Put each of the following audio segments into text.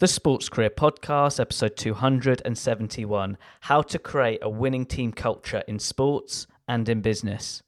The Sports Career Podcast, episode 271 How to Create a Winning Team Culture in Sports and in Business.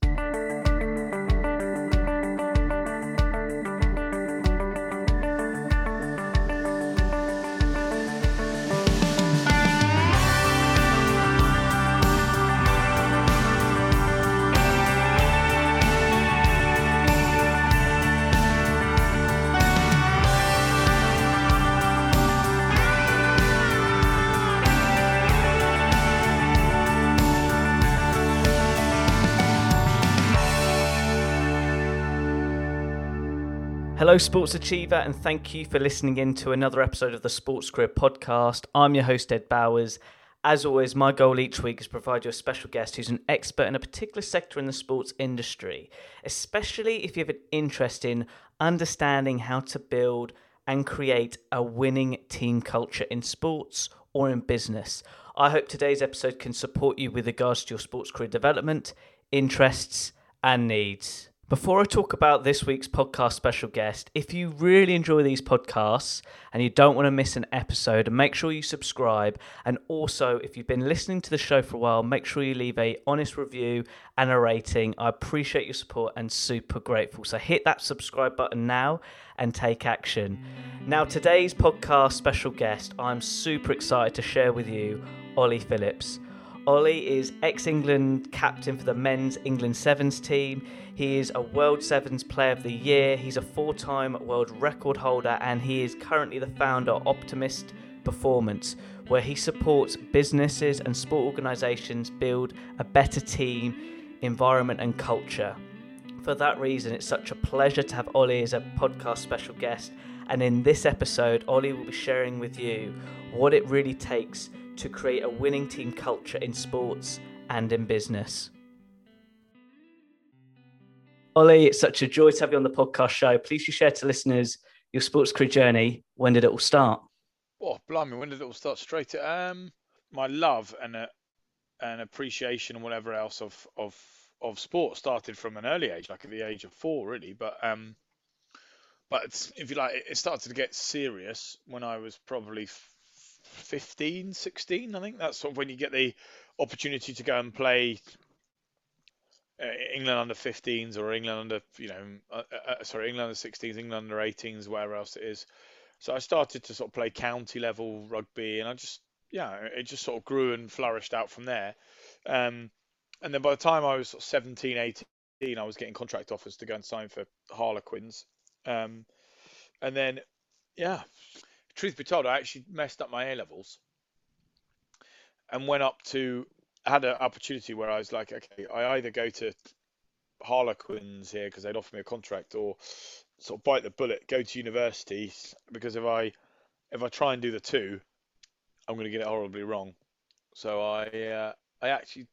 Hello, Sports Achiever, and thank you for listening in to another episode of the Sports Career Podcast. I'm your host, Ed Bowers. As always, my goal each week is to provide you a special guest who's an expert in a particular sector in the sports industry, especially if you have an interest in understanding how to build and create a winning team culture in sports or in business. I hope today's episode can support you with regards to your sports career development, interests, and needs. Before I talk about this week's podcast special guest, if you really enjoy these podcasts and you don't want to miss an episode, make sure you subscribe. And also, if you've been listening to the show for a while, make sure you leave a honest review and a rating. I appreciate your support and super grateful. So hit that subscribe button now and take action. Now, today's podcast special guest, I'm super excited to share with you Ollie Phillips. Ollie is ex England captain for the men's England Sevens team. He is a World Sevens Player of the Year. He's a four time world record holder and he is currently the founder of Optimist Performance, where he supports businesses and sport organisations build a better team, environment, and culture. For that reason, it's such a pleasure to have Ollie as a podcast special guest. And in this episode, Ollie will be sharing with you what it really takes to create a winning team culture in sports and in business. Ollie, it's such a joy to have you on the podcast show. Please you share to listeners your sports career journey. When did it all start? Oh, blimey, when did it all start? Straight at um, my love and uh, an appreciation and whatever else of of of sport started from an early age, like at the age of four, really. But um, but if you like, it started to get serious when I was probably 15, 16, I think. That's sort of when you get the opportunity to go and play uh, England under 15s or England under, you know, uh, uh, uh sorry, England under 16s, England under 18s, wherever else it is. So I started to sort of play county level rugby, and I just, yeah, it just sort of grew and flourished out from there. Um, and then by the time I was sort of 17, 18, I was getting contract offers to go and sign for Harlequins. Um, and then, yeah, truth be told, I actually messed up my A levels and went up to had an opportunity where I was like, okay, I either go to Harlequins here because they'd offer me a contract, or sort of bite the bullet, go to university because if I if I try and do the two, I'm going to get it horribly wrong. So I uh, I actually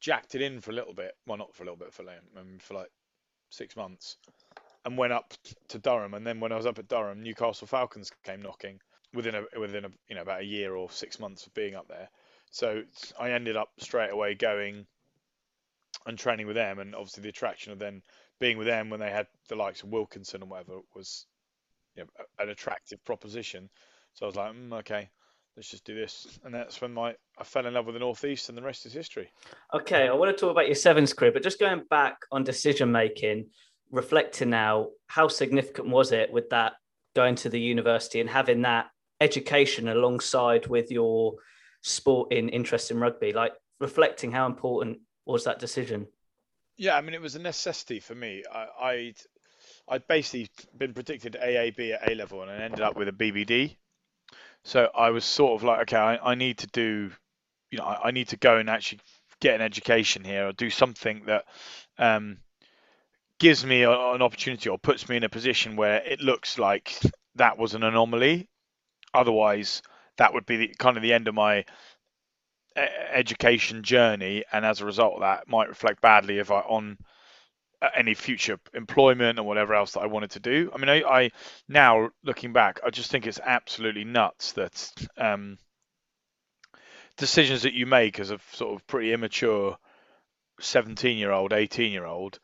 jacked it in for a little bit. Well, not for a little bit, for um, for like six months, and went up to Durham. And then when I was up at Durham, Newcastle Falcons came knocking within a within a you know about a year or six months of being up there. So I ended up straight away going and training with them, and obviously the attraction of then being with them when they had the likes of Wilkinson and whatever was you know, an attractive proposition. So I was like, mm, okay, let's just do this, and that's when my I fell in love with the Northeast, and the rest is history. Okay, I want to talk about your sevens career, but just going back on decision making reflecting now, how significant was it with that going to the university and having that education alongside with your sport in interest in rugby? Like reflecting, how important was that decision? Yeah, I mean, it was a necessity for me. I, I'd I'd basically been predicted AAB at A level and ended up with a BBD. So I was sort of like, okay, I, I need to do, you know, I, I, need to go and actually get an education here or do something that um, gives me a, an opportunity or puts me in a position where it looks like that was an anomaly. Otherwise, that would be the, kind of the end of my education journey, and as a result of that, might reflect badly if I on any future employment or whatever else that I wanted to do. I mean, I, I now looking back, I just think it's absolutely nuts that um, decisions that you make as a sort of pretty immature 17 year old, 18 year old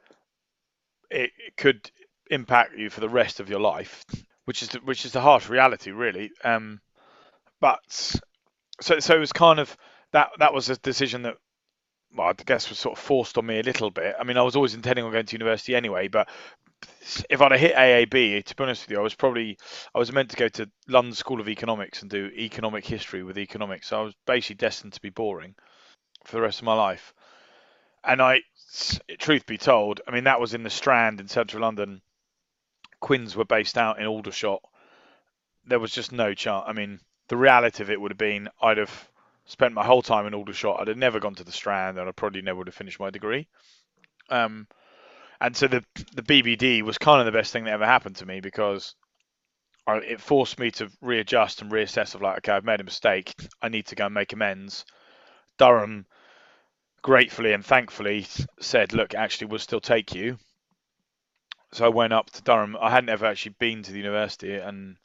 it, could impact you for the rest of your life, which is the, which is the harsh reality, really. Um, but so so it was kind of that that was a decision that well, I guess was sort of forced on me a little bit. I mean, I was always intending on going to university anyway, but if I'd have hit AAB, to be honest with you, I was probably I was meant to go to London School of Economics and do economic history with economics. So I was basically destined to be boring for the rest of my life. And I, truth be told, I mean that was in the Strand in central London. Quins were based out in Aldershot. There was just no chance. I mean, the reality of it would have been I'd have spent my whole time in Aldershot. I'd have never gone to the Strand, and I probably never would have finished my degree. Um, and so the the BBD was kind of the best thing that ever happened to me because it forced me to readjust and reassess of like, okay, I've made a mistake. I need to go and make amends. Durham gratefully and thankfully said, look, actually, we'll still take you. So I went up to Durham. I hadn't ever actually been to the university and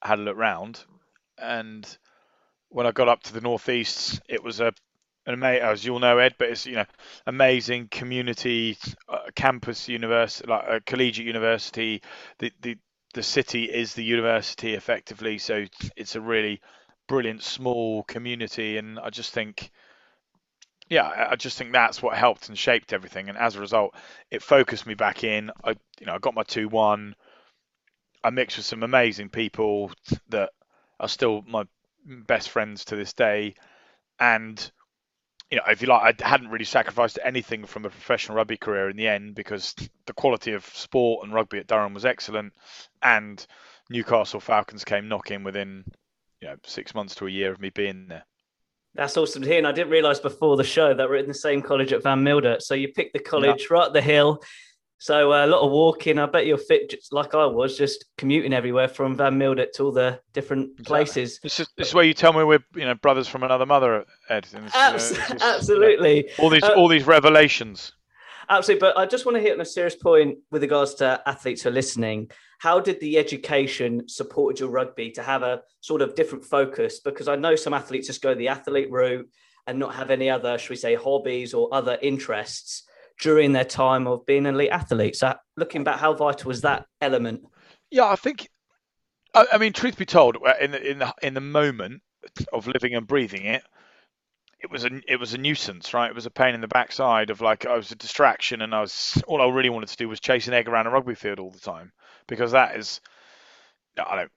had a look round. And when I got up to the northeast, it was a an amazing, as you'll know, Ed, but it's you know amazing community uh, campus university, like a collegiate university. The the the city is the university effectively, so it's a really brilliant small community, and I just think. Yeah, I just think that's what helped and shaped everything, and as a result, it focused me back in. I, you know, I got my two one. I mixed with some amazing people that are still my best friends to this day, and you know, if you like, I hadn't really sacrificed anything from a professional rugby career in the end because the quality of sport and rugby at Durham was excellent, and Newcastle Falcons came knocking within you know six months to a year of me being there. That's awesome to hear. And I didn't realise before the show that we're in the same college at Van Mildert. So you picked the college right up the hill. So uh, a lot of walking. I bet you're fit, just like I was, just commuting everywhere from Van Mildert to all the different places. This is, this is where you tell me we're you know brothers from another mother, Ed. Abs- uh, just, absolutely. You know, all these uh, all these revelations. Absolutely, but I just want to hit on a serious point with regards to athletes who are listening. How did the education support your rugby to have a sort of different focus? Because I know some athletes just go the athlete route and not have any other, should we say, hobbies or other interests during their time of being an elite athlete. So, looking back, how vital was that element? Yeah, I think. I, I mean, truth be told, uh, in the, in the in the moment of living and breathing it, it was a it was a nuisance, right? It was a pain in the backside of like I was a distraction, and I was all I really wanted to do was chase an egg around a rugby field all the time because that is, I don't.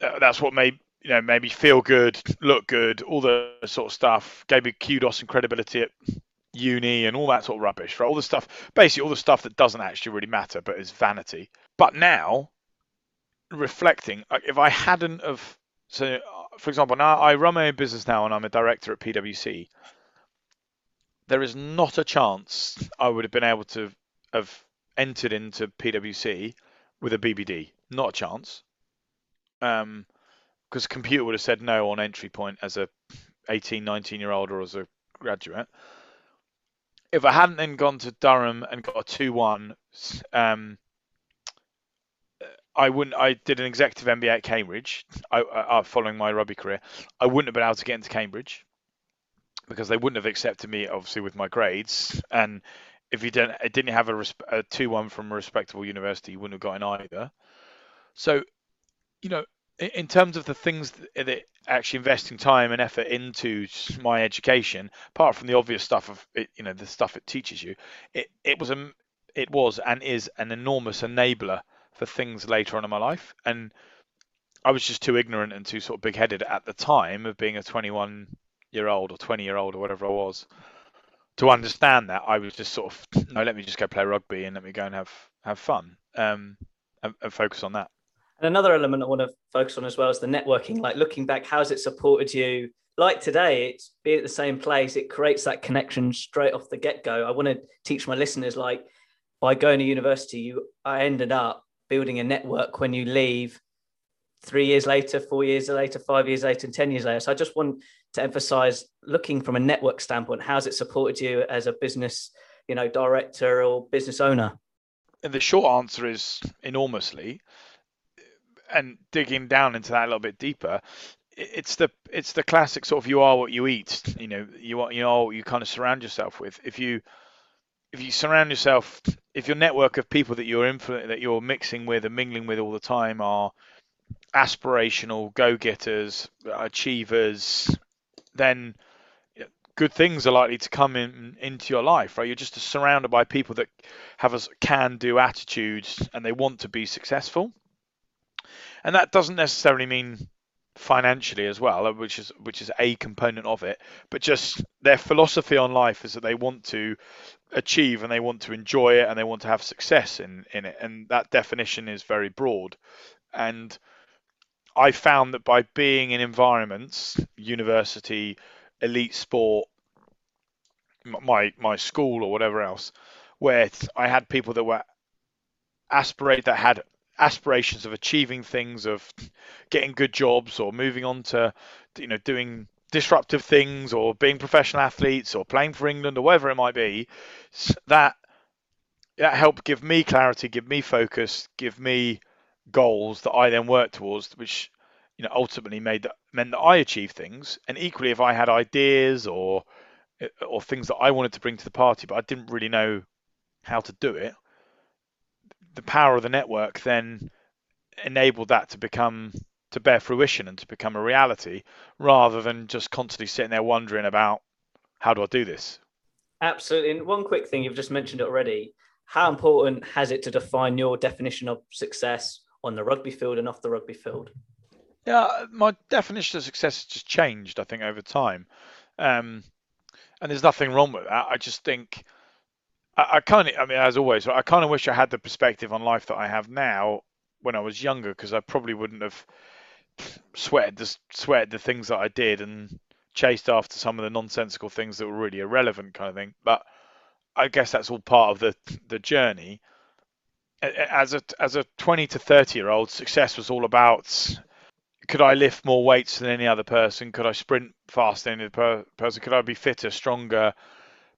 Uh, that's what made you know made me feel good, look good, all the sort of stuff. Gave me kudos and credibility at uni and all that sort of rubbish, right? All the stuff, basically all the stuff that doesn't actually really matter, but is vanity. But now, reflecting, if I hadn't of, so for example, now I run my own business now and I'm a director at PwC. There is not a chance I would have been able to have entered into PwC with a BBD. Not a chance. Um, because computer would have said no on entry point as a 18, 19 year old or as a graduate if I hadn't then gone to Durham and got a two-one, um, I wouldn't. I did an executive MBA at Cambridge. I, I, uh, following my rugby career, I wouldn't have been able to get into Cambridge because they wouldn't have accepted me, obviously, with my grades. And if you didn't, didn't have a, a two-one from a respectable university, you wouldn't have gotten either. So, you know, in terms of the things that actually investing time and effort into my education, apart from the obvious stuff of it, you know the stuff it teaches you, it, it was a it was and is an enormous enabler for things later on in my life. And I was just too ignorant and too sort of big-headed at the time of being a 21 year old or 20 year old or whatever I was to understand that. I was just sort of no, let me just go play rugby and let me go and have have fun um, and, and focus on that. And another element I want to focus on as well is the networking. Like looking back, how's it supported you? Like today, it's be at the same place. It creates that connection straight off the get go. I want to teach my listeners like by going to university, you I ended up building a network when you leave three years later, four years later, five years later, and 10 years later. So I just want to emphasize looking from a network standpoint, how's it supported you as a business, you know, director or business owner? And the short answer is enormously and digging down into that a little bit deeper, it's the it's the classic sort of you are what you eat. You know, you are you know you kind of surround yourself with. If you if you surround yourself, if your network of people that you're influ- that you're mixing with and mingling with all the time are aspirational go-getters, achievers, then good things are likely to come in into your life, right? You're just surrounded by people that have a can-do attitude and they want to be successful. And that doesn't necessarily mean financially as well, uh, which is which is a component of it, but just their philosophy on life is that they want to achieve and they want to enjoy it and they want to have success in in it, and that definition is very broad. And I found that by being in environments, university, elite sport, my my school or whatever else, where I had people that were aspirate that had aspirations of achieving things, of getting good jobs, or moving on to you know doing disruptive things, or being professional athletes, or playing for England, or whatever it might be, that that helped give me clarity, give me focus, give me goals that I then work towards, which you know ultimately made that meant that I achieved things. And equally, if I had ideas or uh, or things that I wanted to bring to the party, but I didn't really know how to do it, the power of the network then enabled that to become to bear fruition and to become a reality, rather than just constantly sitting there wondering about how do I do this. Absolutely. And one quick thing you've just mentioned it already. How important has it to define your definition of success on the rugby field and off the rugby field? Yeah, my definition of success has just changed, I think, over time. Um, and there's nothing wrong with that. I just think I, I kind of, I mean, as always, I kind of wish I had the perspective on life that I have now when I was younger, because I probably wouldn't have sweated the sweated the things that I did and chased after some of the nonsensical things that were really irrelevant, kind of thing. But I guess that's all part of the the journey. As a as a 20 to 30 year old, success was all about could I lift more weights than any other person? Could I sprint faster than any other person? Could I be fitter, stronger?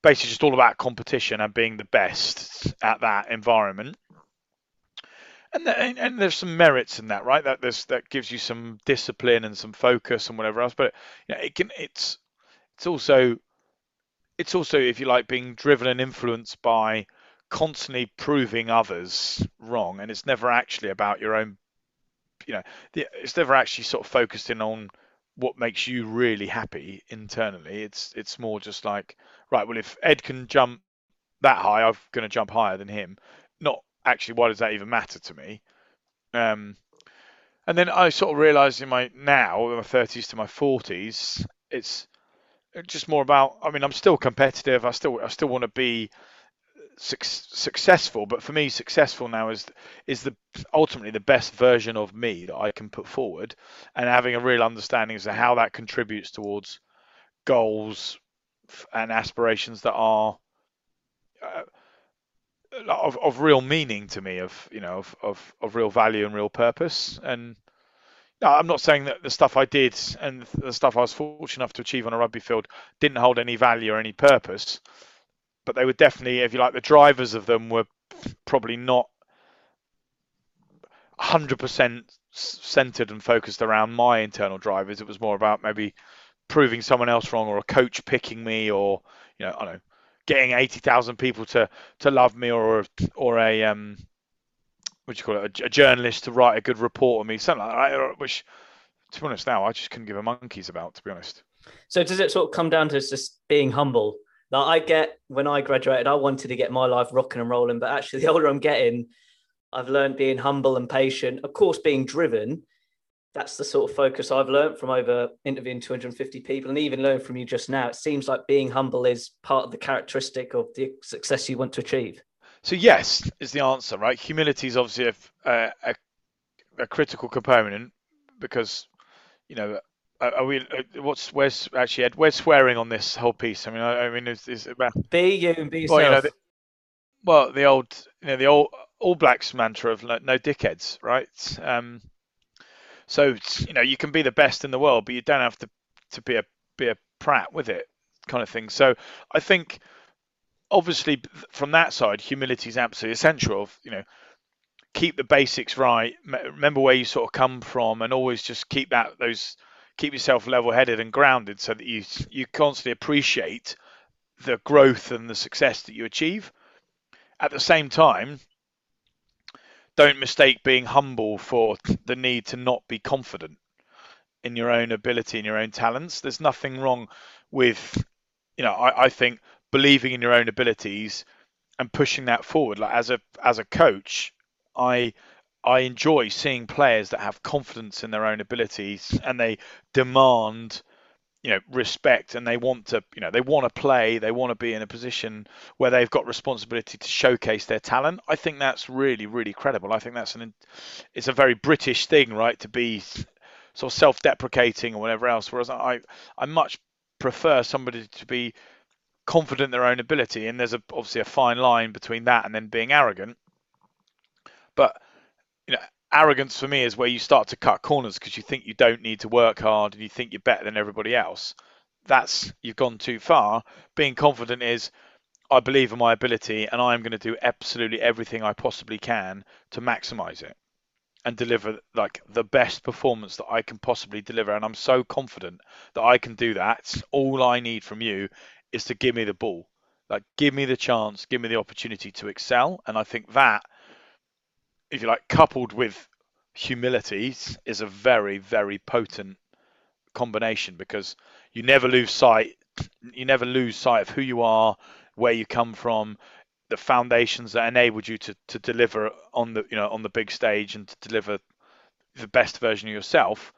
Basically, just all about competition and being the best at that environment. And, and, and there's some merits in that, right? That there's that gives you some discipline and some focus and whatever else. But you know, it can it's it's also it's also if you like being driven and influenced by constantly proving others wrong, and it's never actually about your own you know, the, it's never actually sort of focused in on what makes you really happy internally. It's it's more just like, right, well, if Ed can jump that high, I'm going to jump higher than him. Not actually, why does that even matter to me? Um, and then I sort of realised in my now, in my 30s to my 40s, it's just more about. I mean, I'm still competitive. I still I still want to be successful, but for me, successful now is is the ultimately the best version of me that I can put forward, and having a real understanding as to how that contributes towards goals and aspirations that are of of real meaning to me, of you know, of of, of real value and real purpose. And I'm not saying that the stuff I did and the stuff I was fortunate enough to achieve on a rugby field didn't hold any value or any purpose but they were definitely, if you like, the drivers of them were probably not 100% centered and focused around my internal drivers. It was more about maybe proving someone else wrong or a coach picking me or, you know, I don't know, getting 80,000 people to, to love me or, or a, um, what do you call it, a, a, journalist to write a good report on me, something like that, which, to be honest, now I just couldn't give a monkeys about, to be honest. So does it sort of come down to just being humble like I get when I graduated, I wanted to get my life rocking and rolling, but actually, the older I'm getting, I've learned being humble and patient. Of course, being driven. That's the sort of focus I've learned from over interviewing 250 people, and even learned from you just now. It seems like being humble is part of the characteristic of the success you want to achieve. So yes, is the answer, right? Humility is obviously a, a, a critical component because you know are we? What's where's actually Ed? Where's swearing on this whole piece? I mean, I, I mean, is, is about be you and be yourself. Well, you know, the, well, the old, you know, the old All Blacks mantra of no, no dickheads, right? Um, so you know, you can be the best in the world, but you don't have to to be a be a prat with it, kind of thing. So I think, obviously, from that side, humility is absolutely essential. Of, you know, keep the basics right. Remember where you sort of come from, and always just keep that those keep yourself level-headed and grounded so that you you constantly appreciate the growth and the success that you achieve. At the same time, don't mistake being humble for the need to not be confident in your own ability and your own talents. There's nothing wrong with, you know, I, I think believing in your own abilities and pushing that forward. Like as a as a coach, I I enjoy seeing players that have confidence in their own abilities and they demand you know respect and they want to you know they want to play they want to be in a position where they've got responsibility to showcase their talent. I think that's really really credible. I think that's an it's a very british thing right to be sort of self-deprecating or whatever else whereas i i much prefer somebody to be confident in their own ability. And there's a, obviously a fine line between that and then being arrogant. But you know arrogance for me is where you start to cut corners because you think you don't need to work hard and you think you're better than everybody else. That's you've gone too far. Being confident is I believe in my ability and I'm going to do absolutely everything I possibly can to maximize it and deliver like the best performance that I can possibly deliver and I'm so confident that I can do that. All I need from you is to give me the ball. Like give me the chance, give me the opportunity to excel and I think that if you like, coupled with humility, is a very, very potent combination because you never lose sight. You never lose sight of who you are, where you come from, the foundations that enabled you to, to deliver on the you know on the big stage and to deliver the best version of yourself.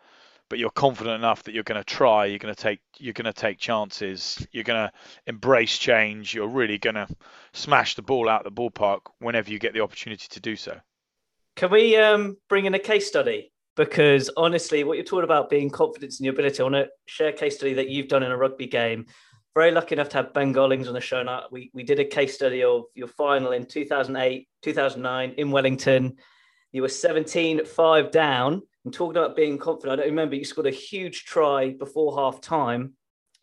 But you're confident enough that you're going to try. You're going to take you're going to take chances. You're going to embrace change. You're really going to smash the ball out of the ballpark whenever you get the opportunity to do so. Can we um, bring in a case study? Because honestly, what you're talking about being confidence in your ability, I want to share a case study that you've done in a rugby game. Very lucky enough to have Ben Gollings on the show. Now, we, we did a case study of your final in 2008, 2009 in Wellington. You were 17, five down. And talking about being confident, I don't remember you scored a huge try before half time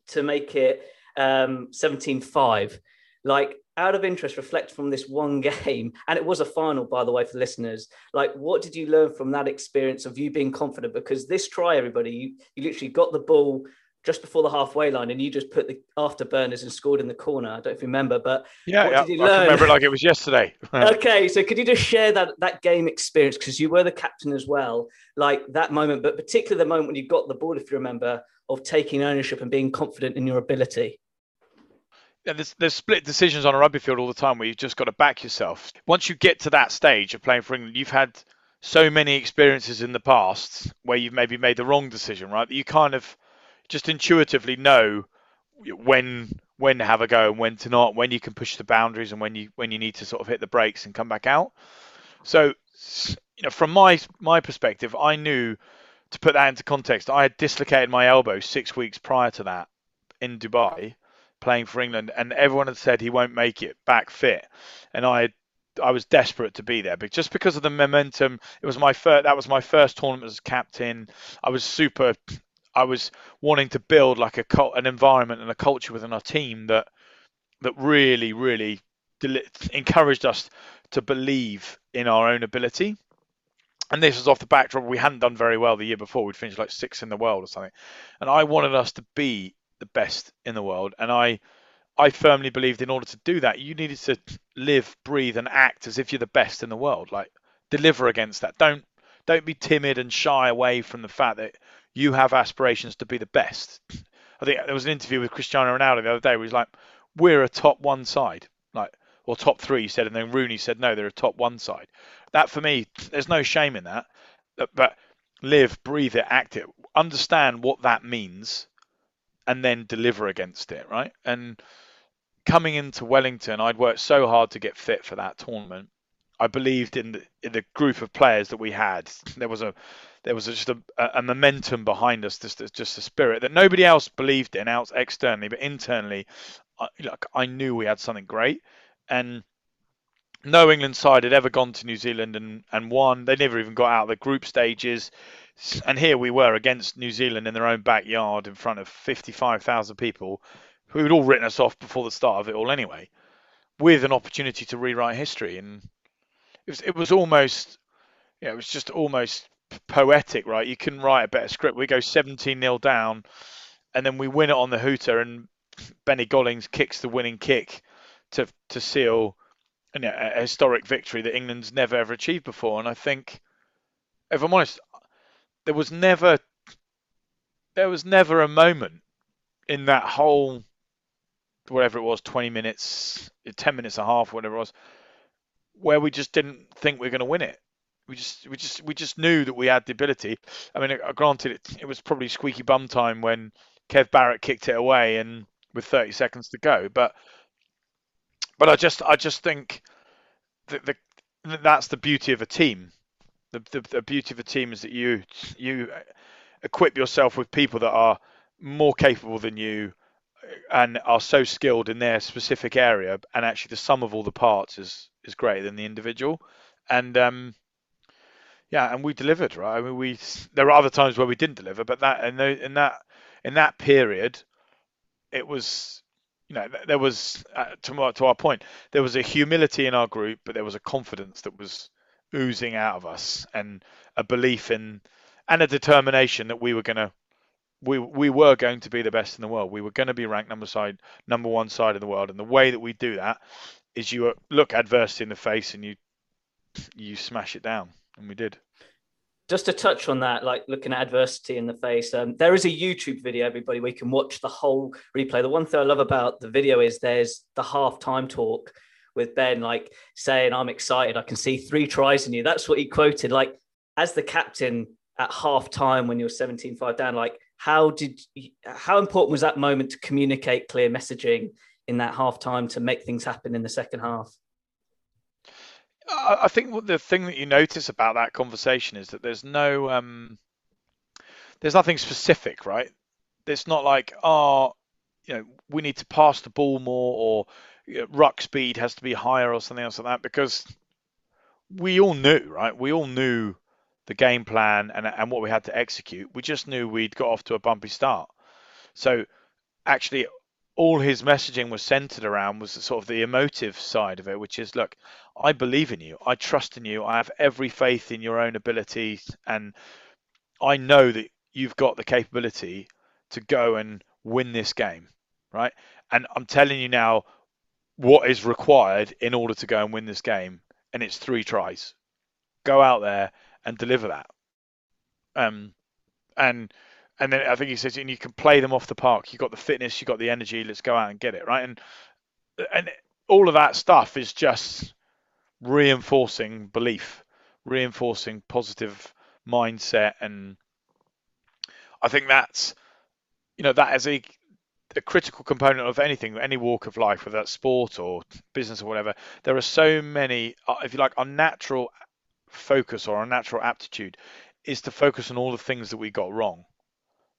to make it um, 17 5. Like, out of interest, reflect from this one game, and it was a final, by the way, for listeners. Like, what did you learn from that experience of you being confident? Because this try, everybody, you, you literally got the ball just before the halfway line, and you just put the afterburners and scored in the corner. I don't know if you remember, but yeah, yeah I learn? remember it like it was yesterday. okay, so could you just share that that game experience because you were the captain as well, like that moment, but particularly the moment when you got the ball, if you remember, of taking ownership and being confident in your ability there's, there's split decisions on a rugby field all the time where you've just got to back yourself. Once you get to that stage of playing for England, you've had so many experiences in the past where you've maybe made the wrong decision, right? That you kind of just intuitively know when when to have a go and when to not, when you can push the boundaries and when you when you need to sort of hit the brakes and come back out. So, you know, from my my perspective, I knew to put that into context, I had dislocated my elbow six weeks prior to that in Dubai playing for England, and everyone had said he won't make it back fit, and I I was desperate to be there, but just because of the momentum, it was my first. That was my first tournament as captain. I was super. I was wanting to build like a an environment and a culture within our team that that really, really encouraged us to believe in our own ability. And this was off the backdrop we hadn't done very well the year before. We'd finished like sixth in the world or something, and I wanted us to be the best in the world. And I, I firmly believed in order to do that, you needed to live, breathe, and act as if you're the best in the world. Like deliver against that. Don't don't be timid and shy away from the fact that you have aspirations to be the best. I think there was an interview with Cristiano Ronaldo the other day where he's like, "We're a top one side." Like or top three, he said, and then Rooney said, no, they're a top one side. That for me, there's no shame in that. But live, breathe it, act it, understand what that means, and then deliver against it, right? And coming into Wellington, I'd worked so hard to get fit for that tournament. I believed in the, in the group of players that we had. There was a there was just a, a momentum behind us, just just a spirit that nobody else believed in out externally, but internally, I, like I knew we had something great, and no England side had ever gone to New Zealand and, and won. They never even got out of the group stages. And here we were against New Zealand in their own backyard in front of 55,000 people who had all written us off before the start of it all anyway, with an opportunity to rewrite history. And it was, it was almost, yeah, it was just almost poetic, right? You couldn't write a better script. We go 17 0 down, and then we win it on the hooter, and Benny Gollings kicks the winning kick to to seal and a historic victory that England's never ever achieved before. And I think, if I'm honest, there was never there was never a moment in that whole whatever it was 20 minutes 10 minutes and a half whatever it was where we just didn't think we were going to win it. We just we just we just knew that we had the ability. I mean uh, granted it, it was probably squeaky bum time when kev barrett kicked it away and with 30 seconds to go but but i just i just think that the that's the beauty of a team the, the, the beauty of a team is that you you equip yourself with people that are more capable than you and are so skilled in their specific area and actually the sum of all the parts is is greater than the individual. And um yeah and we delivered right? I mean we there are other times where we didn't deliver but that in, in that in that period it was you know there was uh, to, to our point there was a humility in our group but there was a confidence that was oozing out of us and a belief in and a determination that we were going to we we were going to be the best in the world. We were going to be ranked number side number one side in the world, and the way that we do that is you look adversity in the face and you you smash it down, and we did. Just to touch on that, like looking at adversity in the face, um, there is a YouTube video, everybody. We can watch the whole replay. The one thing I love about the video is there's the halftime talk with Ben, like saying, "I'm excited. I can see three tries in you." That's what he quoted. Like as the captain at half time when you're 17-5 down, like how did you, how important was that moment to communicate clear messaging in that half time to make things happen in the second half? I think the thing that you notice about that conversation is that there's no um, there's nothing specific, right? It's not like oh, you know, we need to pass the ball more or Uh, ruck speed has to be higher or something else like that because we all knew, right? We all knew the game plan and, and what we had to execute. We just knew we'd got off to a bumpy start. So actually, all his messaging was centered around was sort of the emotive side of it, which is, look, I believe in you. I trust in you. I have every faith in your own abilities. And I know that you've got the capability to go and win this game, right? And I'm telling you now what is required in order to go and win this game. And it's three tries. Go out there and deliver that. Um, and and then I think he says, and you can play them off the park. You've got the fitness, you've got the energy. Let's go out and get it, right? And and all of that stuff is just reinforcing belief, reinforcing positive mindset, and I think that's you know that is a a critical component of anything, any walk of life, whether that's sport or business or whatever. There are so many, uh, if you like, unnatural focus or our natural aptitude is to focus on all the things that we got wrong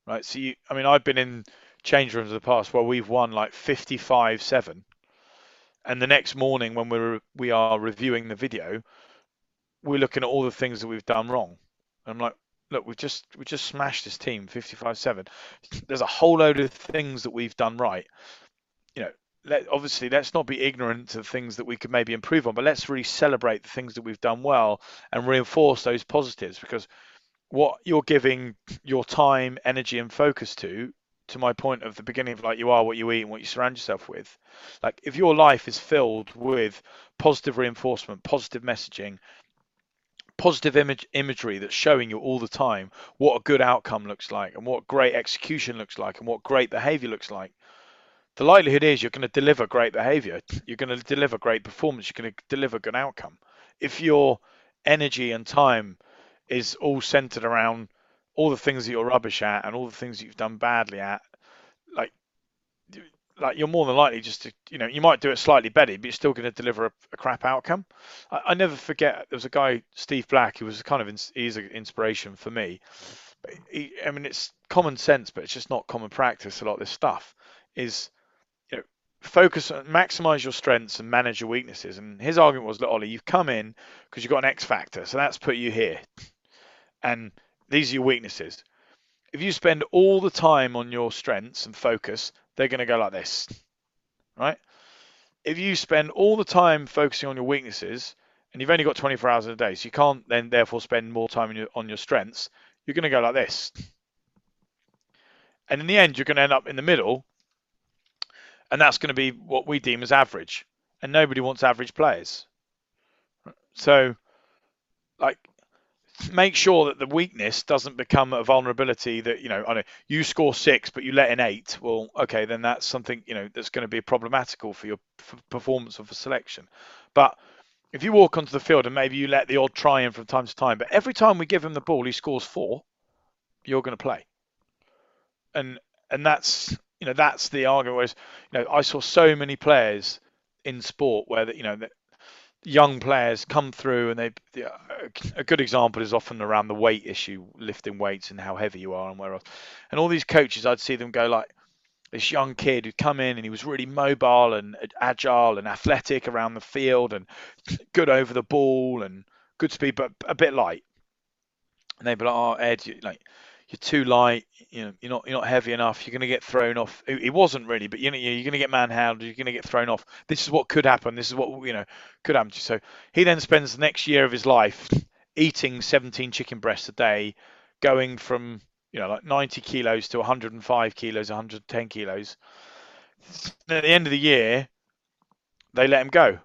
right so you i mean i've been in change rooms in the past where we've won like 55 7 and the next morning when we're we are reviewing the video we're looking at all the things that we've done wrong and i'm like look we've just we just smashed this team 55 7 there's a whole load of things that we've done right. You know let, obviously let's not be ignorant of things that we could maybe improve on, but let's really celebrate the things that we've done well and reinforce those positives because what you're giving your time, energy, and focus to, to my point of the beginning of like you are what you eat and what you surround yourself with, like if your life is filled with positive reinforcement, positive messaging, positive image imagery that's showing you all the time what a good outcome looks like and what great execution looks like and what great behavior looks like the likelihood is you're going to deliver great behavior. You're going to deliver great performance. You're going to deliver good outcome. If your energy and time is all centered around all the things that you're rubbish at and all the things that you've done badly at, like you're more than likely just to, you know, you might do it slightly better, but you're still going to deliver a, a crap outcome. I, I, never forget there was a guy, Steve Black, who was kind of in, he's an inspiration for me. He, I mean, it's common sense, but it's just not common practice. A lot of this stuff is you know, focus maximize your strengths and manage your weaknesses. And his argument was, look, Ollie, you've come in because you've got an X factor, so that's put you here. And these are your weaknesses. If you spend all the time on your strengths and focus, they're going to go like this, right? If you spend all the time focusing on your weaknesses, and you've only got 24 hours in a day, so you can't then therefore spend more time on your, on your strengths, you're going to go like this. And in the end, you're going to end up in the middle and that's going to be what we deem as average. and nobody wants average players. So, like, make sure that the weakness doesn't become a vulnerability that you know, I know you score six but you let in eight. Well, okay, then that's something you know that's going to be problematical for your performance of a selection. But if you walk onto the field and maybe you let the odd try in from time to time, but every time we give him the ball, he scores four, you're going to play. And and that's you know that's the argument. Whereas you know I saw so many players in sport where that you know that young players come through and they a good example is often around the weight issue lifting weights and how heavy you are and where else. And all these coaches i'd see them go like this young kid who'd come in and he was really mobile and agile and athletic around the field and good over the ball and good speed but a bit light. And they'd be like oh ed like you're too light, you know, you're not you're not heavy enough. You're going to get thrown off. It, wasn't really, but you know, you're going to get manhandled. You're going to get thrown off. This is what could happen. This is what you know could happen. So he then spends the next year of his life eating 17 chicken breasts a day, going from you know like 90 kilos to 105 kilos, 110 kilos. And at the end of the year, they let him go.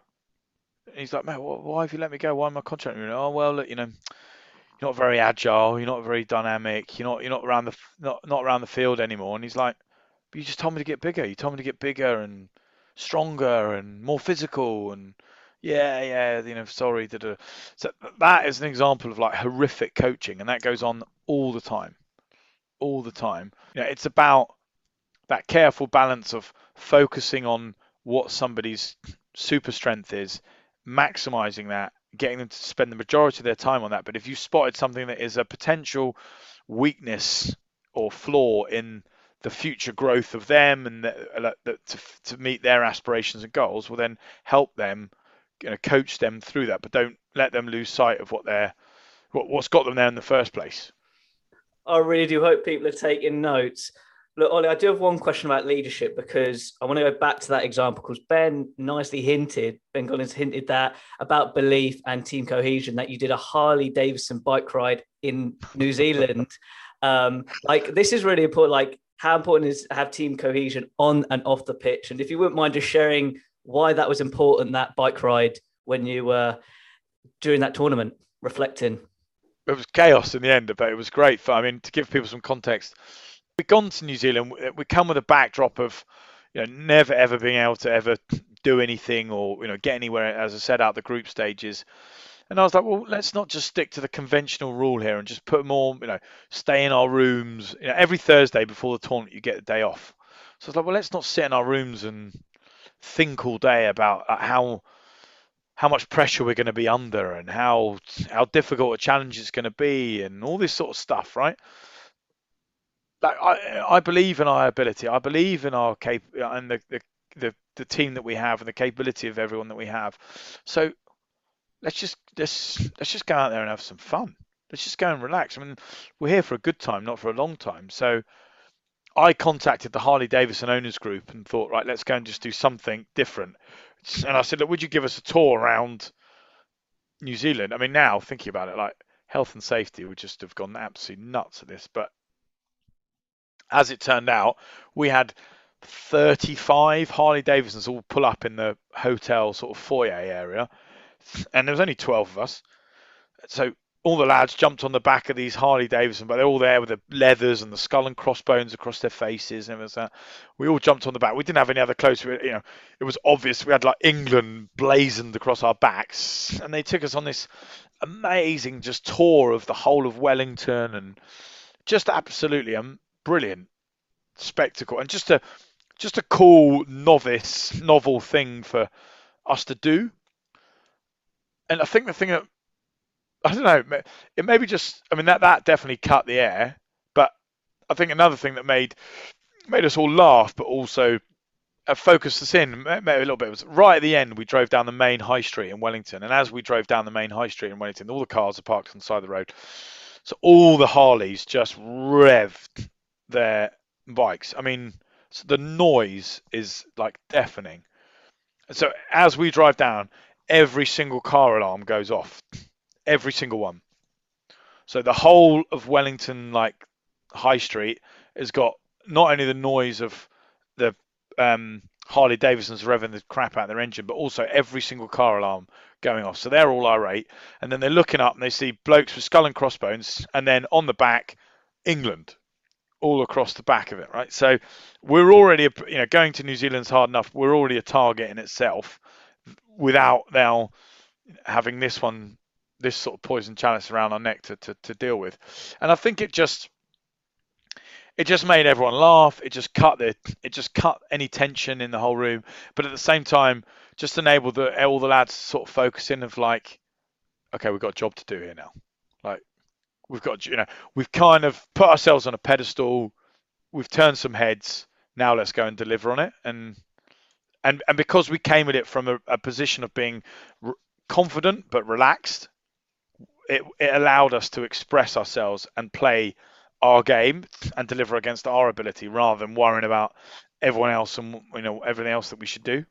He's like, man, why have you let me go? Why am I contracting? Oh well, look, you know you're not very agile, you're not very dynamic, you're not you're not around the not not around the field anymore. And he's like, you just told me to get bigger. You told me to get bigger and stronger and more physical and yeah, yeah, you know, sorry. Da, da. So that is an example of like horrific coaching, and that goes on all the time, all the time. You know, it's about that careful balance of focusing on what somebody's super strength is, maximizing that, getting them to spend the majority of their time on that. But if you spotted something that is a potential weakness or flaw in the future growth of them and the, uh, to, to meet their aspirations and goals, well, then help them, you know, coach them through that. But don't let them lose sight of what they're what, what's got them there in the first place. I really do hope people are taking notes. Look, Ollie, I do have one question about leadership because I want to go back to that example because Ben nicely hinted, Ben Gollings hinted that about belief and team cohesion that you did a Harley Davidson bike ride in New Zealand. Um, like this is really important. Like how important is have team cohesion on and off the pitch? And if you wouldn't mind just sharing why that was important that bike ride when you were during that tournament, reflecting. It was chaos in the end, but it was great. I mean, to give people some context we've gone to New Zealand. We come with a backdrop of you know never ever being able to ever do anything or you know get anywhere. As I said, out the group stages. And I was like, well, let's not just stick to the conventional rule here and just put more, you know, stay in our rooms. You know, every Thursday before the tournament, you get a day off. So I was like, well, let's not sit in our rooms and think all day about uh, how how much pressure we're going to be under and how how difficult a challenge it's going to be and all this sort of stuff, right? Like I, I believe in our ability. I believe in our cap and the, the the the team that we have and the capability of everyone that we have. So let's just let's let's just go out there and have some fun. Let's just go and relax. I mean, we're here for a good time, not for a long time. So I contacted the Harley Davidson owners group and thought, right, let's go and just do something different. And I said, look, would you give us a tour around New Zealand? I mean, now thinking about it, like health and safety would just have gone absolutely nuts at this. But as it turned out, we had 35 Harley Davidsons all pull up in the hotel sort of foyer area, and there was only 12 of us. So all the lads jumped on the back of these Harley Davidson, but they're all there with the leathers and the skull and crossbones across their faces and. We all jumped on the back. We didn't have any other clothes. We, you know, it was obvious we had like England blazoned across our backs, and they took us on this amazing just tour of the whole of Wellington and just absolutely um, brilliant spectacle and just a just a cool novice novel thing for us to do. And I think the thing that I don't know, it maybe just I mean that that definitely cut the air, but I think another thing that made made us all laugh, but also focused us in maybe a little bit was right at the end we drove down the main high street in Wellington, and as we drove down the main high street in Wellington, all the cars are parked on the side of the road, so all the Harleys just revved their bikes. I mean, the noise is like deafening. So as we drive down, every single car alarm goes off, every single one. So the whole of Wellington, like High Street, has got not only the noise of the um, Harley Davidson's revving the crap out of their engine, but also every single car alarm going off. So they're all irate, and then they're looking up and they see blokes with skull and crossbones, and then on the back, England, all across the back of it, right? So we're already, you know, going to New Zealand's hard enough. We're already a target in itself, without now having this one, this sort of poison chalice around our neck to, to, to deal with. And I think it just it just made everyone laugh. It just cut the it just cut any tension in the whole room. But at the same time, just enabled the, all the lads sort of focus in of like, okay, we've got a job to do here now. Like we've got you know we've kind of put ourselves on a pedestal. We've turned some heads. Now let's go and deliver on it. And and and because we came at it from a, a position of being r- confident but relaxed, it, it allowed us to express ourselves and play our game and deliver against our ability rather than worrying about everyone else and you know everything else that we should do.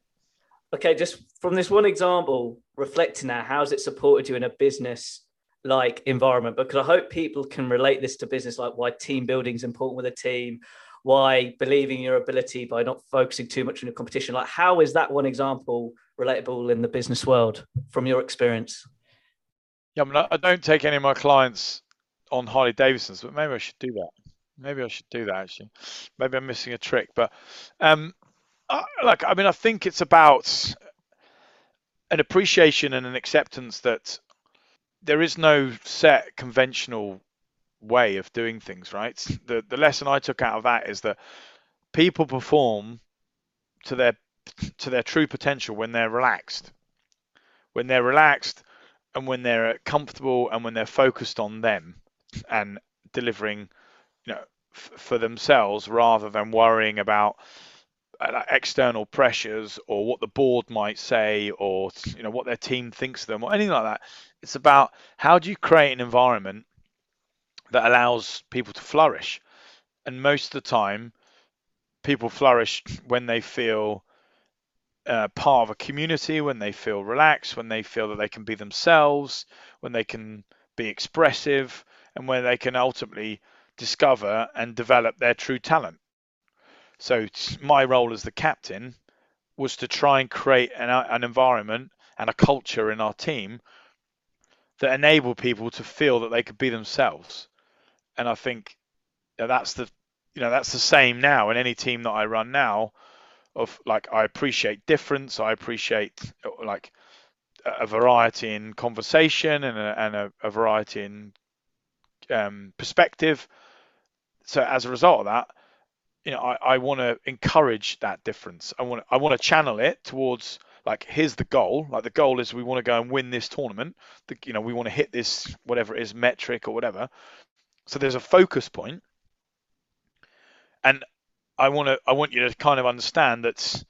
Okay, just from this one example, reflecting now, how's it supported you in a business like environment? Because I hope people can relate this to business, like why team building is important with a team, why believing your ability by not focusing too much on your competition. Like, how is that one example relatable in the business world from your experience? Yeah, I, mean, I don't take any of my clients on Harley Davidsons, but maybe I should do that. Maybe I should do that actually. Maybe I'm missing a trick, but um, I, like I mean, I think it's about an appreciation and an acceptance that there is no set conventional way of doing things. Right. The the lesson I took out of that is that people perform to their to their true potential when they're relaxed. When they're relaxed and when they're comfortable and when they're focused on them and delivering, you know, f- for themselves rather than worrying about external pressures or what the board might say or you know what their team thinks of them or anything like that. It's about how do you create an environment that allows people to flourish, and most of the time, people flourish when they feel uh, part of a community, when they feel relaxed, when they feel that they can be themselves, when they can be expressive, and where they can ultimately discover and develop their true talent. So my role as the captain was to try and create an, an environment and a culture in our team that enabled people to feel that they could be themselves. And I think that's the you know that's the same now in any team that I run now. Of like I appreciate difference, I appreciate like a variety in conversation and a, and a, a variety in um, perspective. So as a result of that, you know, I, I want to encourage that difference. I want I want to channel it towards like here's the goal. Like the goal is we want to go and win this tournament. The, you know, we want to hit this whatever it is metric or whatever. So there's a focus point, and I want to I want you to kind of understand that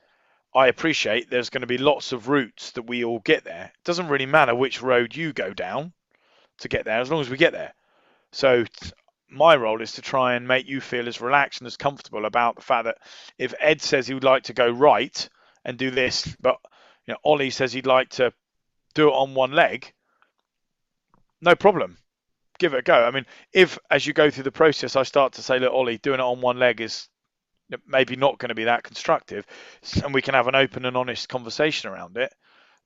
I appreciate there's going to be lots of routes that we all get there. It doesn't really matter which road you go down to get there, as long as we get there. So my role is to try and make you feel as relaxed and as comfortable about the fact that if Ed says he would like to go right and do this, but you know Ollie says he'd like to do it on one leg, no problem. Give it a go. I mean, if as you go through the process, I start to say, look, Ollie, doing it on one leg is maybe not going to be that constructive, and we can have an open and honest conversation around it.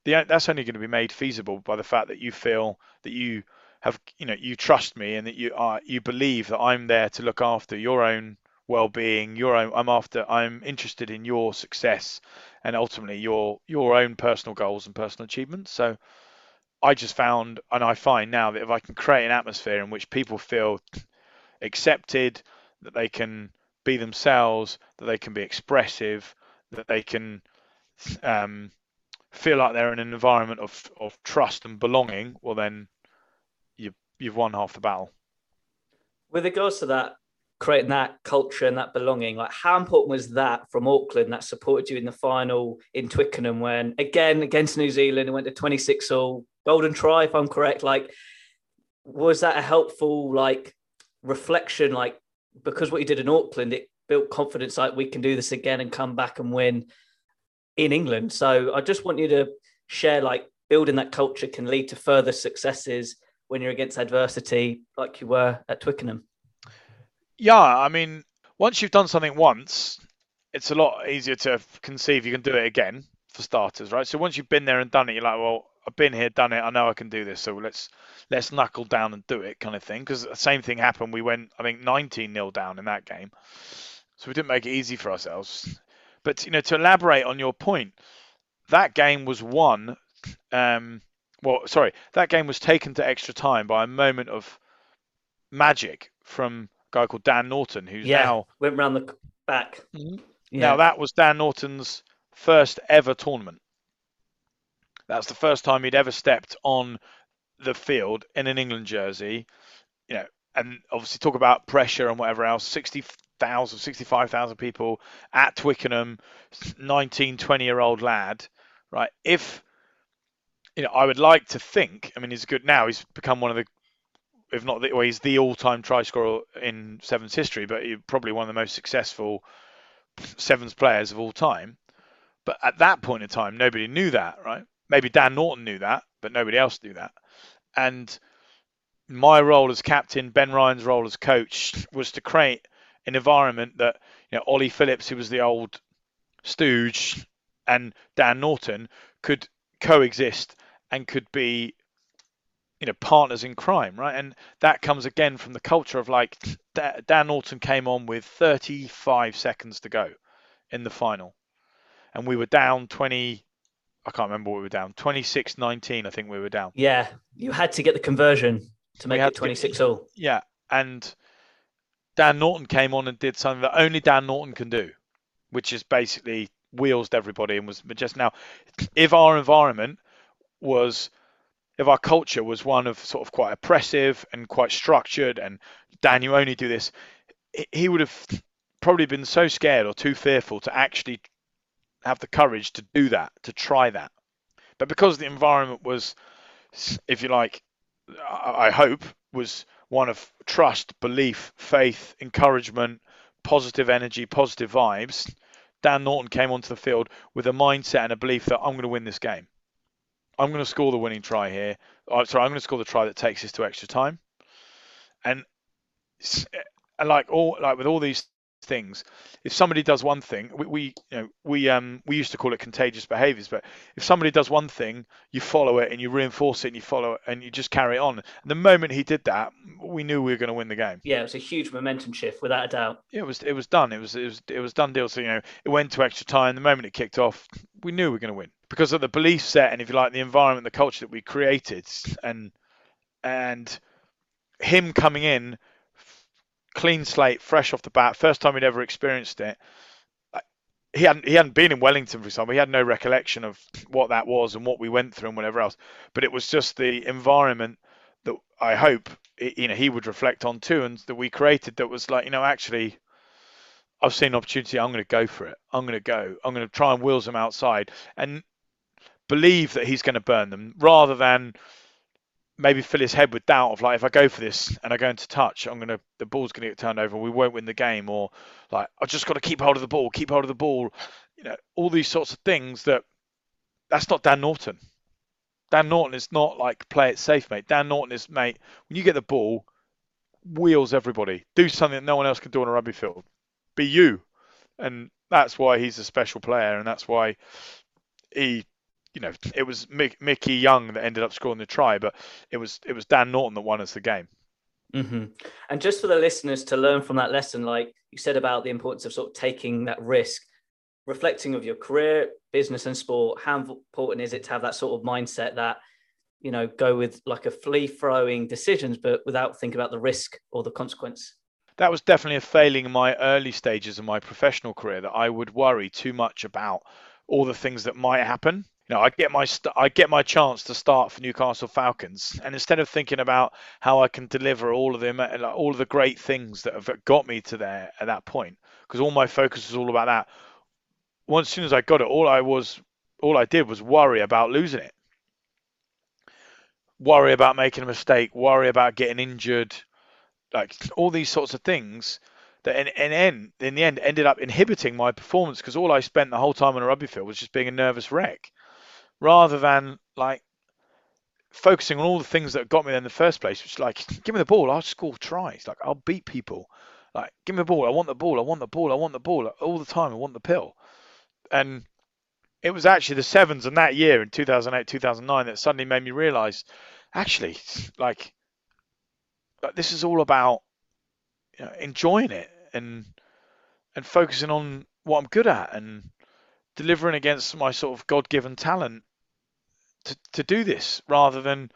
The, that's only going to be made feasible by the fact that you feel that you have you know you trust me and that you are you believe that I'm there to look after your own well-being your own I'm after I'm interested in your success and ultimately your your own personal goals and personal achievements. So I just found and I find now that if I can create an atmosphere in which people feel accepted that they can be themselves that they can be expressive that they can um, feel like they're in an environment of, of trust and belonging well then you've won half the battle. With regards to that, creating that culture and that belonging, like how important was that from Auckland that supported you in the final in Twickenham when again against New Zealand it went to 26 all golden try if I'm correct. Like was that a helpful like reflection like because what you did in Auckland it built confidence like we can do this again and come back and win in England. So I just want you to share like building that culture can lead to further successes when you're against adversity like you were at Twickenham? Yeah, I mean, once you've done something once, it's a lot easier to conceive you can do it again for starters, right? So once you've been there and done it, you're like, well, I've been here, done it. I know I can do this. So let's let's knuckle down and do it, kind of thing. Because the same thing happened. We went, I think, 19 nil down in that game, so we didn't make it easy for ourselves. But you know, to elaborate on your point, that game was won. Um, well, sorry, that game was taken to extra time by a moment of magic from a guy called Dan Norton, who's yeah, now went round the back. Mhm. Yeah. Now that was Dan Norton's first ever tournament. That's the first time he'd ever stepped on the field in an England jersey. You know, and obviously talk about pressure and whatever else. 60,000, 65,000 people at Twickenham, 19, 20 year old lad, right? If you know, I would like to think. I mean, he's good now. He's become one of the, if not the, well, he's the all-time try scorer in Sevens history, but he's probably one of the most successful Sevens players of all time. But at that point in time, nobody knew that, right? Maybe Dan Norton knew that, but nobody else knew that. And my role as captain, Ben Ryan's role as coach, was to create an environment that you know Ollie Phillips, who was the old stooge, and Dan Norton could coexist and could be you know partners in crime right? And that comes again from the culture of like dan norton came on with 35 seconds to go in the final. And we were down 20 i can't remember what we were down 26 19 i think we were down. Yeah, you had to get the conversion to make it to get- 26 all. yeah and dan norton came on and did something that only dan norton can do which is basically wheels everybody and was just now if our environment was if our culture was one of sort of quite oppressive and quite structured and Dan you only do this he- would have probably been so scared or too fearful to actually have the courage to do that to try that. But because the environment was if you like I hope was one of trust belief faith encouragement positive energy positive vibes Dan Norton came onto the field with a mindset and a belief that I'm going to win this game I'm going to score the winning try here. Oh, sorry, I'm going to score the try that takes us to extra time. And and uh, like all like with all these things, if somebody does one thing, we, we you know we um we used to call it contagious behaviors, but if somebody does one thing, you follow it and you reinforce it and you follow it and you just carry it on. And the moment he did that, we knew we were going to win the game. Yeah, it was a huge momentum shift, without a doubt. It was it was done. It was it was it was done deal. So you know, it went to extra time. The moment it kicked off, we knew we were going to win because of the belief set and if you like the environment, the culture that we created, and and him coming in, clean slate, fresh off the bat, first time he'd ever experienced it. He hadn't he hadn't been in Wellington, for example. He had no recollection of what that was and what we went through and whatever else. But it was just the environment that I hope you know he would reflect on too, and that we created that was like you know actually. I've seen an opportunity. I'm going to go for it. I'm going to go. I'm going to try and wheels them outside and believe that he's going to burn them rather than maybe fill his head with doubt of like if I go for this and I go into touch, I'm gonna the ball's gonna get turned over we won't win the game or like I've just got to keep hold of the ball, keep hold of the ball, you know, all these sorts of things that that's not Dan Norton. Dan Norton is not like play it safe, mate. Dan Norton is mate, when you get the ball, wheels everybody. Do something that no one else can do on a rugby field. Be you. And that's why he's a special player and that's why he you know, it was Mick, Micky Young that ended up scoring the try, but it was it was Dan Norton that won us the game. hmm And just for the listeners to learn from that lesson, like you said about the importance of sort of taking that risk, reflecting of your career, business, and sport, how important is it to have that sort of mindset that, you know, go with like a flea throwing decisions, but without thinking about the risk or the consequence? That was definitely a failing in my early stages of my professional career that I would worry too much about all the things that might happen. You know, I get my st- I get my chance to start for Newcastle Falcons, and instead of thinking about how I can deliver all of the ama- uh, like, all of the great things that have got me to there at that point, because all my focus was all about that. Once as soon as I got it, all I was all I did was worry about losing it, worry about making a mistake, worry about getting injured, like all these sorts of things that in, in end in the end ended up inhibiting my performance because all I spent the whole time on a rugby field was just being a nervous wreck, rather than like focusing on all the things that got me there in the first place. Which like, give me the ball, I'll score tries, like I'll beat people, Like, give me the ball. I want the ball. I want the ball. I want the ball all the time. I want the pill. And it was actually the sevens in that year in 2008, 2009 that suddenly made me realise, actually, like, like this is all about you know, enjoying it and and focusing on what I'm good at and delivering against my sort of God-given talent to, to do this rather than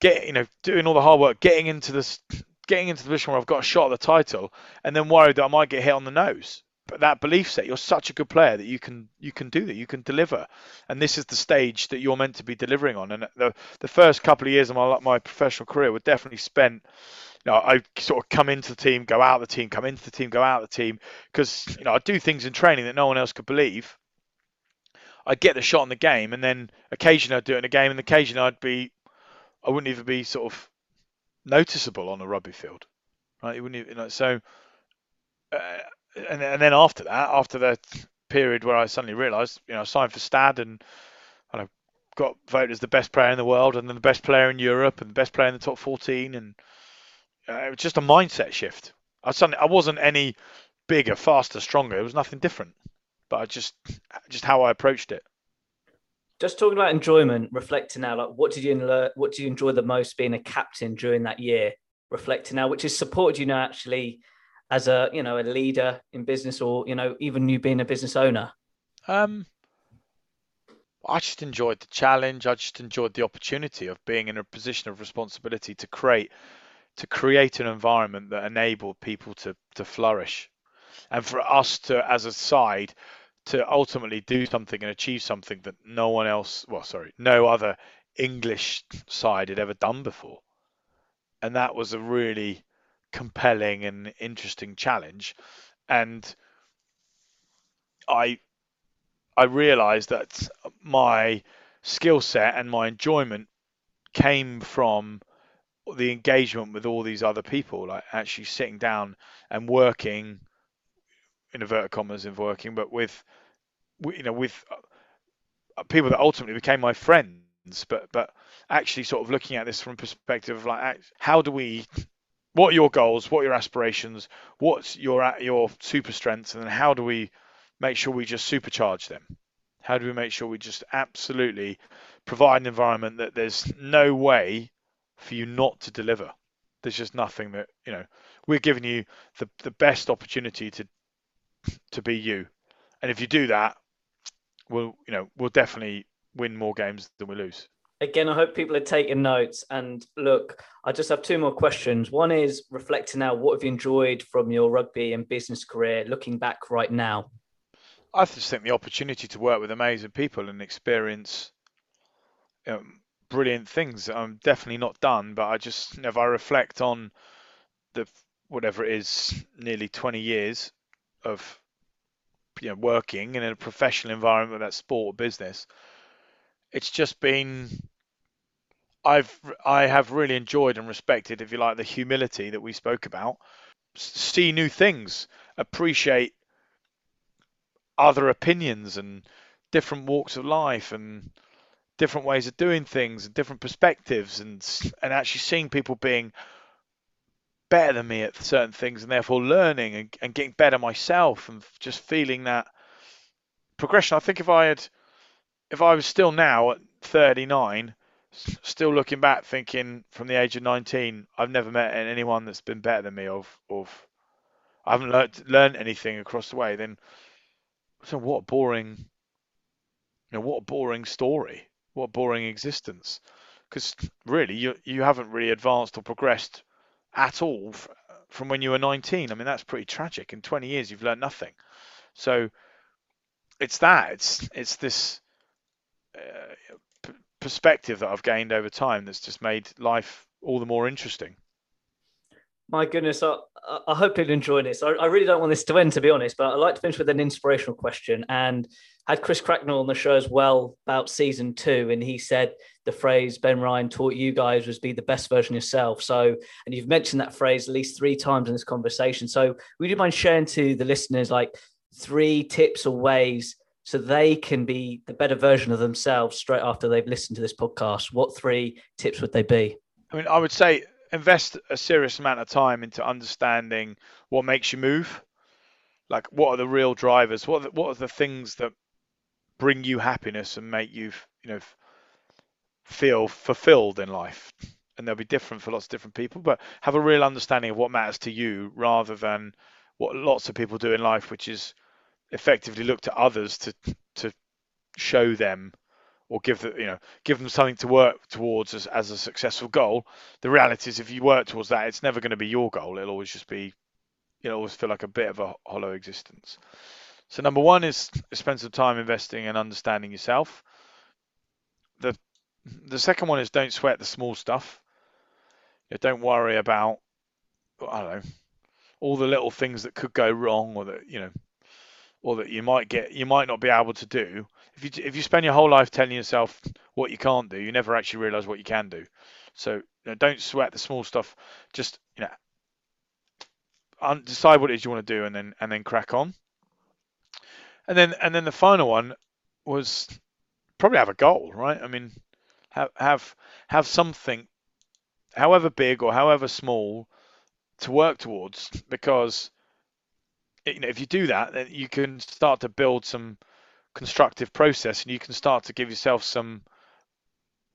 get you know doing all the hard work, getting into this, getting into the position where I've got a shot at the title, and then worried that I might get hit on the nose. But that belief set, you're such a good player that you can you can do that, you can deliver, and this is the stage that you're meant to be delivering on. And the the first couple of years of my my professional career were definitely spent. You know, I sort of come into the team, go out the team, come into the team, go out the team, because you know I do things in training that no one else could believe. I'd get the shot in the game, and then occasionally I'd do it in a game, and occasionally I'd be I wouldn't even be sort of noticeable on a rugby field, right? You wouldn't even, you know, so, uh, and, and then after that, after the period where I suddenly realised, you know, I signed for Stade and, and I got voted as the best player in the world and then the best player in Europe and the best player in the top 14 and uh, it was just a mindset shift. I suddenly I wasn't any bigger, faster, stronger. It was nothing different, but I just just how I approached it just talking about enjoyment, reflecting now, like what did you learn, what did you enjoy the most being a captain during that year? Reflecting now, which has supported you now actually as a you know a leader in business, or you know even you being a business owner. Um, I just enjoyed the challenge. I just enjoyed the opportunity of being in a position of responsibility to create to create an environment that enabled people to to flourish, and for us to as a side to ultimately do something and achieve something that no one else, well, sorry, no other English side had ever done before. And that was a really compelling and interesting challenge. And I I realized that my skill set and my enjoyment came from the engagement with all these other people, like actually sitting down and working in inverted commas in working, but with you know with uh, people that ultimately became my friends, but but actually sort of looking at this from a perspective of like how do we what are your goals? What are your aspirations? What's your your super strengths? And then how do we make sure we just supercharge them? How do we make sure we just absolutely provide an environment that there's no way for you not to deliver? There's just nothing that you know we're giving you the the best opportunity to to be you and if you do that we'll you know we'll definitely win more games than we lose. Again, I hope people are taking notes. And look, I just have two more questions. One is reflecting now, what have you enjoyed from your rugby and business career looking back right now? I just think the opportunity to work with amazing people and experience um, brilliant things. I'm definitely not done, but I just, if I reflect on the whatever it is, nearly 20 years of you know working in a professional environment that sport or business it's just been I've I have really enjoyed and respected if you like the humility that we spoke about. See new things appreciate other opinions and different walks of life and different ways of doing things and different perspectives and and actually seeing people being better than me at certain things and therefore learning and, and getting better myself and just feeling that progression. I think if I had, if I was still now at 39, still looking back thinking from the age of 19, I've never met anyone that's been better than me of, of I haven't learned, anything across the way, then so what a boring, you know, what a boring story, what a boring existence. Because really, you you haven't really advanced or progressed at all from when you were 19. I mean, that's pretty tragic. In 20 years, you've learned nothing. So it's that. It's it's this uh, p- perspective that I've gained over time that's just made life all the more interesting. My goodness, I, I hope you'll enjoy this. I, I, really don't want this to end, to be honest, but I'd like to finish with an inspirational question. And had Chris Cracknell on the show as well about season two, and he said the phrase Ben Ryan taught you guys was be the best version yourself. So, and you've mentioned that phrase at least three times in this conversation. So, would you mind sharing to the listeners like three tips or ways so they can be the better version of themselves straight after they've listened to this podcast? What three tips would they be? I mean, I would say invest a serious amount of time into understanding what makes you move. Like, what are the real drivers? What are the, what are the things that bring you happiness and make you, you know, feel fulfilled in life? And they'll be different for lots of different people, but have a real understanding of what matters to you rather than what lots of people do in life, which is effectively look to others to to show them or give the, you know give them something to work towards as, as a successful goal. The reality is, if you work towards that, it's never going to be your goal. It'll always just be, you know, always feel like a bit of a hollow existence. So number one is spend some time investing and understanding yourself. The the second one is don't sweat the small stuff. You know, don't worry about I don't know all the little things that could go wrong or that you know or that you might get you might not be able to do if you if you spend your whole life telling yourself what you can't do you never actually realize what you can do so you know, don't sweat the small stuff just you know decide what it is you want to do and then and then crack on and then and then the final one was probably have a goal right? I mean have have have something however big or however small to work towards because you know if you do that then you can start to build some constructive process and you can start to give yourself some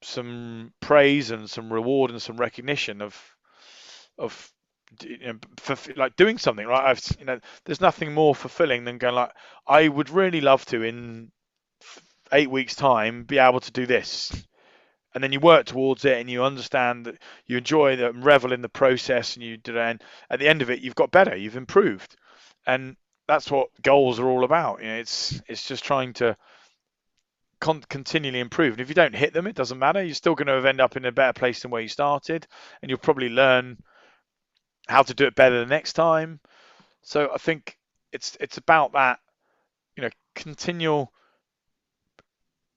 some praise and some reward and some recognition of of you know, for, like doing something right? I've you know there's nothing more fulfilling than going like I would really love to in eight weeks time be able to do this. And then you work towards it and you understand that you enjoy the revel in the process and you do and at the end of it you've got better you've improved. And that's what goals are all about you know it's it's just trying to con- continually improve. And if you don't hit them it doesn't matter. You're still going to end up in a better place than where you started. And you'll probably learn how to do it better the next time. So i think it's it's about that you know continual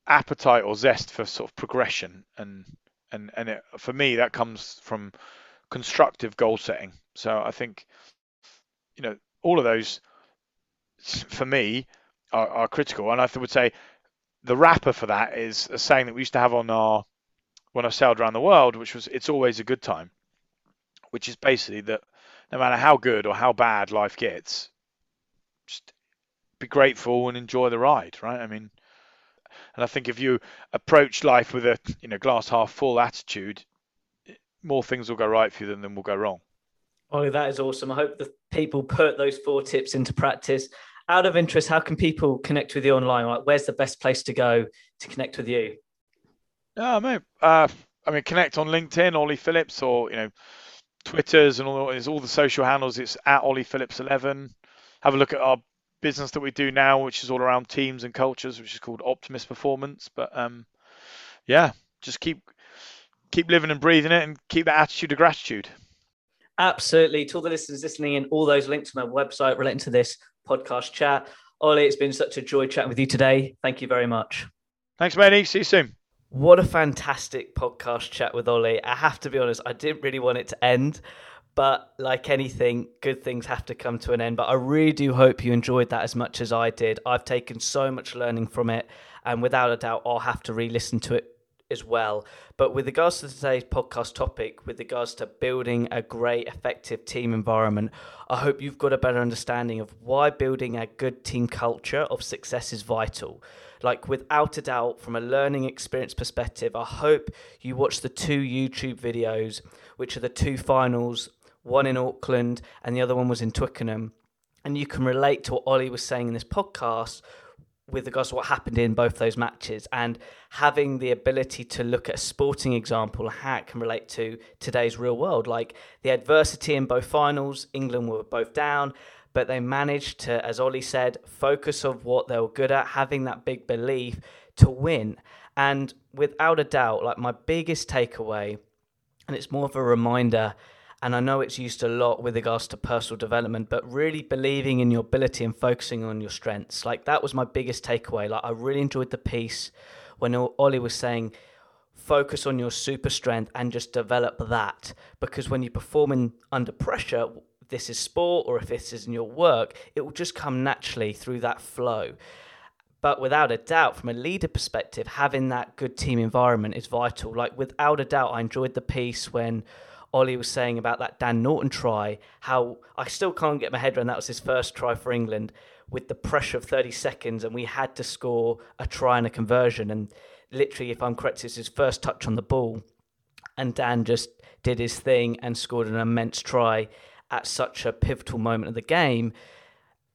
appetite or zest for sort of progression. And and and it, for me that comes from constructive goal setting. So i think you know all of those for me are, are critical. And i would say the wrapper for that is a saying that we used to have on our when i sailed around the world which was it's always a good time which is basically that no matter how good or how bad life gets just be grateful and enjoy the ride right i mean and I think if you approach life with a you know glass half full attitude, more things will go right for you than, than will go wrong. Ollie, that is awesome. I hope the people put those four tips into practice. Out of interest, how can people connect with you online? Like, where's the best place to go to connect with you? Yeah, mate. Uh, I mean, connect on LinkedIn, Ollie Phillips, or you know, Twitter's and all, all the social handles. It's at Ollie Phillips 11. Have a look at our business that we do now, which is all around teams and cultures, which is called Optimist Performance. But um, yeah, just keep keep living and breathing it, and keep that attitude of gratitude. Absolutely. To all the listeners listening in, all those links to my website relating to this podcast chat. Ollie, it's been such a joy chatting with you today. Thank you very much. Thanks, matey. See you soon. What a fantastic podcast chat with Ollie. I have to be honest, I didn't really want it to end. But like anything, good things have to come to an end. But I really do hope you enjoyed that as much as I did. I've taken so much learning from it, and without a doubt, I'll have to re listen to it as well. But with regards to today's podcast topic, with regards to building a great, effective team environment, I hope you've got a better understanding of why building a good team culture of success is vital. Like, without a doubt, from a learning experience perspective, I hope you watch the two YouTube videos, which are the two finals one in Auckland and the other one was in Twickenham. And you can relate to what Ollie was saying in this podcast with regards to what happened in both those matches. And having the ability to look at a sporting example how it can relate to today's real world. Like the adversity in both finals england were both down but they managed to as ollie said focus of what they were good at having that big belief to win and without a doubt like my biggest takeaway and it's more of a reminder and I know it's used a lot with regards to personal development, but really believing in your ability and focusing on your strengths. Like that was my biggest takeaway. Like I really enjoyed the piece when Ollie was saying, focus on your super strength and just develop that. Because when you're performing under pressure, this is sport or if this is in your work, it will just come naturally through that flow. But without a doubt, from a leader perspective, having that good team environment is vital. Like without a doubt, I enjoyed the piece when Ollie was saying about that Dan Norton try, how I still can't get my head around that was his first try for England with the pressure of 30 seconds, and we had to score a try and a conversion. And literally, if I'm correct, it's his first touch on the ball. And Dan just did his thing and scored an immense try at such a pivotal moment of the game.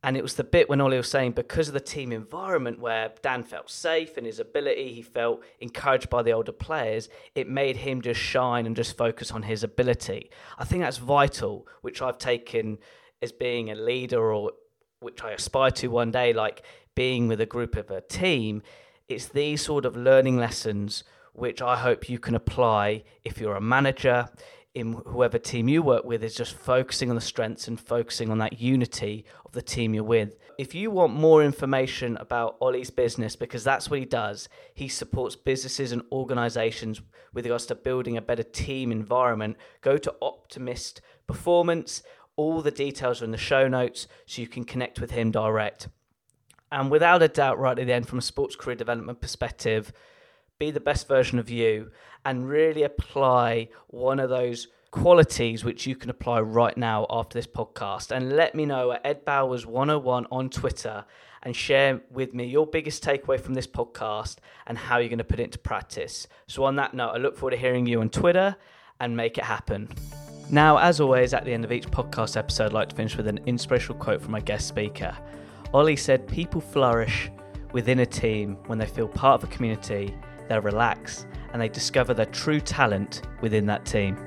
And it was the bit when Ollie was saying because of the team environment where Dan felt safe in his ability, he felt encouraged by the older players, it made him just shine and just focus on his ability. I think that's vital, which I've taken as being a leader or which I aspire to one day, like being with a group of a team. It's these sort of learning lessons which I hope you can apply if you're a manager, in whoever team you work with is just focusing on the strengths and focusing on that unity of the team you're with. If you want more information about Ollie's business, because that's what he does, he supports businesses and organizations with regards to building a better team environment. Go to Optimist Performance. All the details are in the show notes so you can connect with him direct. And without a doubt, right at the end, from a sports career development perspective, be the best version of you and really apply one of those qualities which you can apply right now after this podcast. And let me know at Ed Bowers 101 on Twitter and share with me your biggest takeaway from this podcast and how you're going to put it into practice. So, on that note, I look forward to hearing you on Twitter and make it happen. Now, as always, at the end of each podcast episode, I'd like to finish with an inspirational quote from my guest speaker. Ollie said, People flourish within a team when they feel part of a community, they relax, and they discover their true talent within that team.